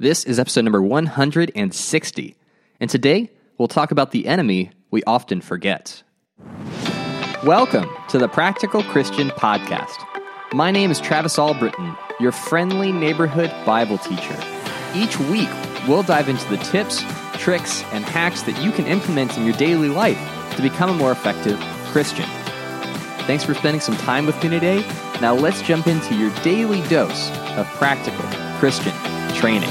This is episode number 160, and today we'll talk about the enemy we often forget. Welcome to the Practical Christian Podcast. My name is Travis Albritton, your friendly neighborhood Bible teacher. Each week, we'll dive into the tips, tricks, and hacks that you can implement in your daily life to become a more effective Christian. Thanks for spending some time with me today. Now let's jump into your daily dose of practical Christian training.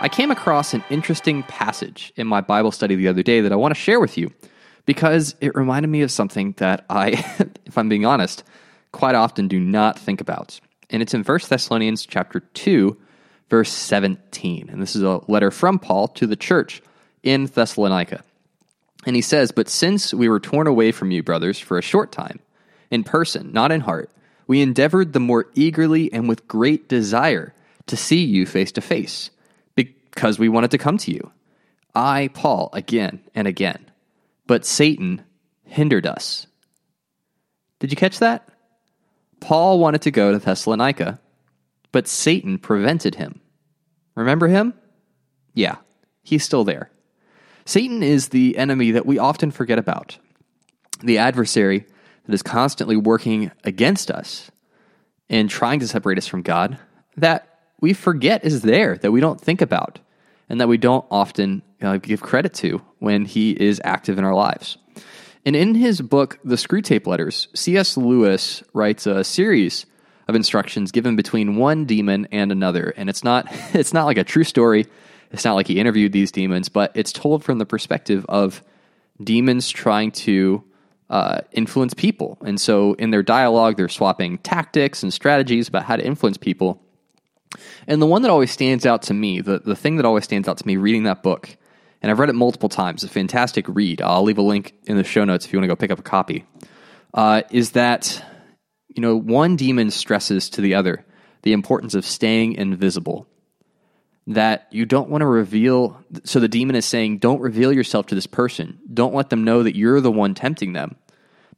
I came across an interesting passage in my Bible study the other day that I want to share with you because it reminded me of something that I, if I'm being honest, quite often do not think about. And it's in 1 Thessalonians chapter 2, verse 17. And this is a letter from Paul to the church in Thessalonica. And he says, But since we were torn away from you, brothers, for a short time, in person, not in heart, we endeavored the more eagerly and with great desire to see you face to face, because we wanted to come to you. I, Paul, again and again. But Satan hindered us. Did you catch that? Paul wanted to go to Thessalonica, but Satan prevented him. Remember him? Yeah, he's still there. Satan is the enemy that we often forget about, the adversary that is constantly working against us and trying to separate us from God, that we forget is there, that we don't think about, and that we don't often uh, give credit to when he is active in our lives. And in his book, The Screwtape Letters, C.S. Lewis writes a series of instructions given between one demon and another. And it's not it's not like a true story. It's not like he interviewed these demons, but it's told from the perspective of demons trying to uh, influence people. And so in their dialogue, they're swapping tactics and strategies about how to influence people. And the one that always stands out to me, the, the thing that always stands out to me reading that book, and I've read it multiple times, a fantastic read. I'll leave a link in the show notes if you want to go pick up a copy. Uh, is that, you know, one demon stresses to the other the importance of staying invisible. That you don't want to reveal, so the demon is saying, don't reveal yourself to this person. Don't let them know that you're the one tempting them.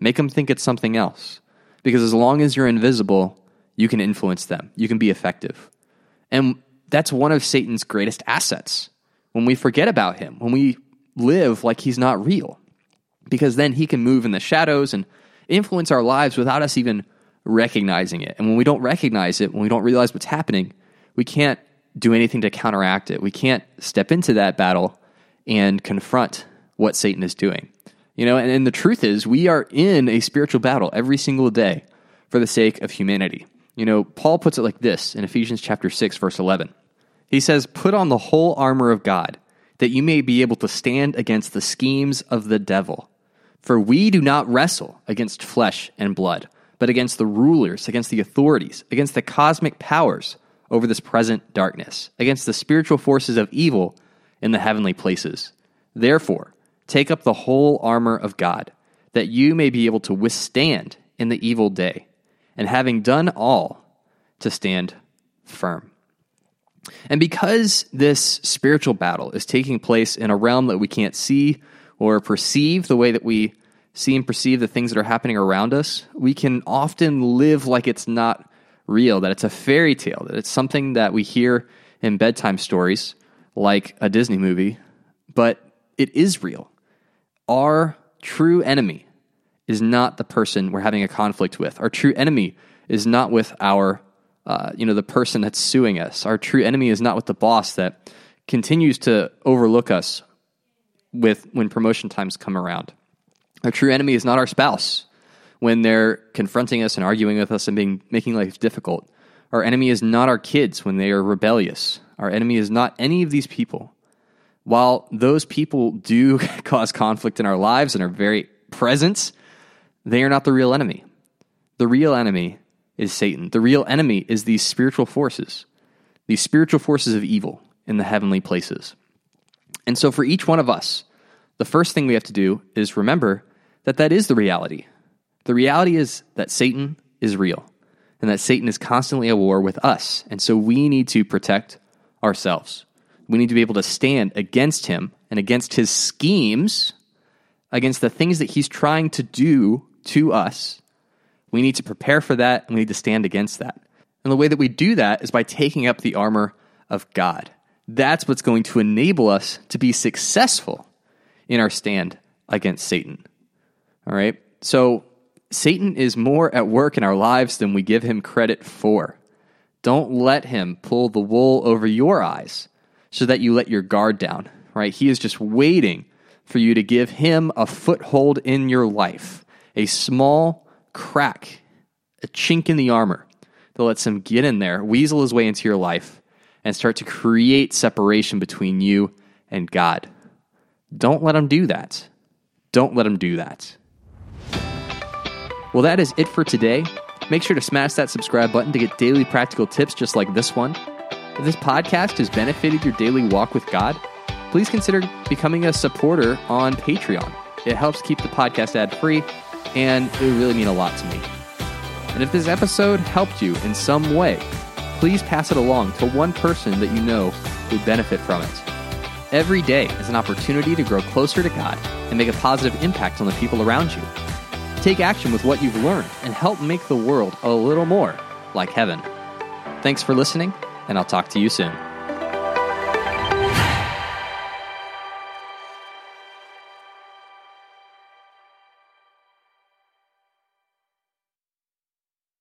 Make them think it's something else. Because as long as you're invisible, you can influence them, you can be effective. And that's one of Satan's greatest assets when we forget about him, when we live like he's not real. Because then he can move in the shadows and influence our lives without us even recognizing it. And when we don't recognize it, when we don't realize what's happening, we can't do anything to counteract it. We can't step into that battle and confront what Satan is doing. You know, and, and the truth is, we are in a spiritual battle every single day for the sake of humanity. You know, Paul puts it like this in Ephesians chapter 6 verse 11. He says, "Put on the whole armor of God, that you may be able to stand against the schemes of the devil. For we do not wrestle against flesh and blood, but against the rulers, against the authorities, against the cosmic powers over this present darkness, against the spiritual forces of evil in the heavenly places. Therefore, take up the whole armor of God, that you may be able to withstand in the evil day, and having done all, to stand firm. And because this spiritual battle is taking place in a realm that we can't see or perceive the way that we see and perceive the things that are happening around us, we can often live like it's not real, that it's a fairy tale, that it's something that we hear in bedtime stories like a Disney movie, but it is real. Our true enemy is not the person we're having a conflict with. Our true enemy is not with our uh, you know, the person that's suing us. Our true enemy is not with the boss that continues to overlook us with when promotion times come around. Our true enemy is not our spouse when they're confronting us and arguing with us and being making life difficult. Our enemy is not our kids when they are rebellious. Our enemy is not any of these people. While those people do cause conflict in our lives and are very present, they are not the real enemy. The real enemy is Satan. The real enemy is these spiritual forces, these spiritual forces of evil in the heavenly places. And so, for each one of us, the first thing we have to do is remember that that is the reality. The reality is that Satan is real and that Satan is constantly at war with us. And so, we need to protect ourselves. We need to be able to stand against him and against his schemes, against the things that he's trying to do to us we need to prepare for that and we need to stand against that. And the way that we do that is by taking up the armor of God. That's what's going to enable us to be successful in our stand against Satan. All right? So, Satan is more at work in our lives than we give him credit for. Don't let him pull the wool over your eyes so that you let your guard down, right? He is just waiting for you to give him a foothold in your life, a small crack, a chink in the armor that lets him get in there, weasel his way into your life, and start to create separation between you and God. Don't let him do that. Don't let him do that. Well, that is it for today. Make sure to smash that subscribe button to get daily practical tips just like this one. If this podcast has benefited your daily walk with God, please consider becoming a supporter on Patreon. It helps keep the podcast ad free, and it would really mean a lot to me. And if this episode helped you in some way, please pass it along to one person that you know would benefit from it. Every day is an opportunity to grow closer to God and make a positive impact on the people around you. Take action with what you've learned and help make the world a little more like heaven. Thanks for listening, and I'll talk to you soon.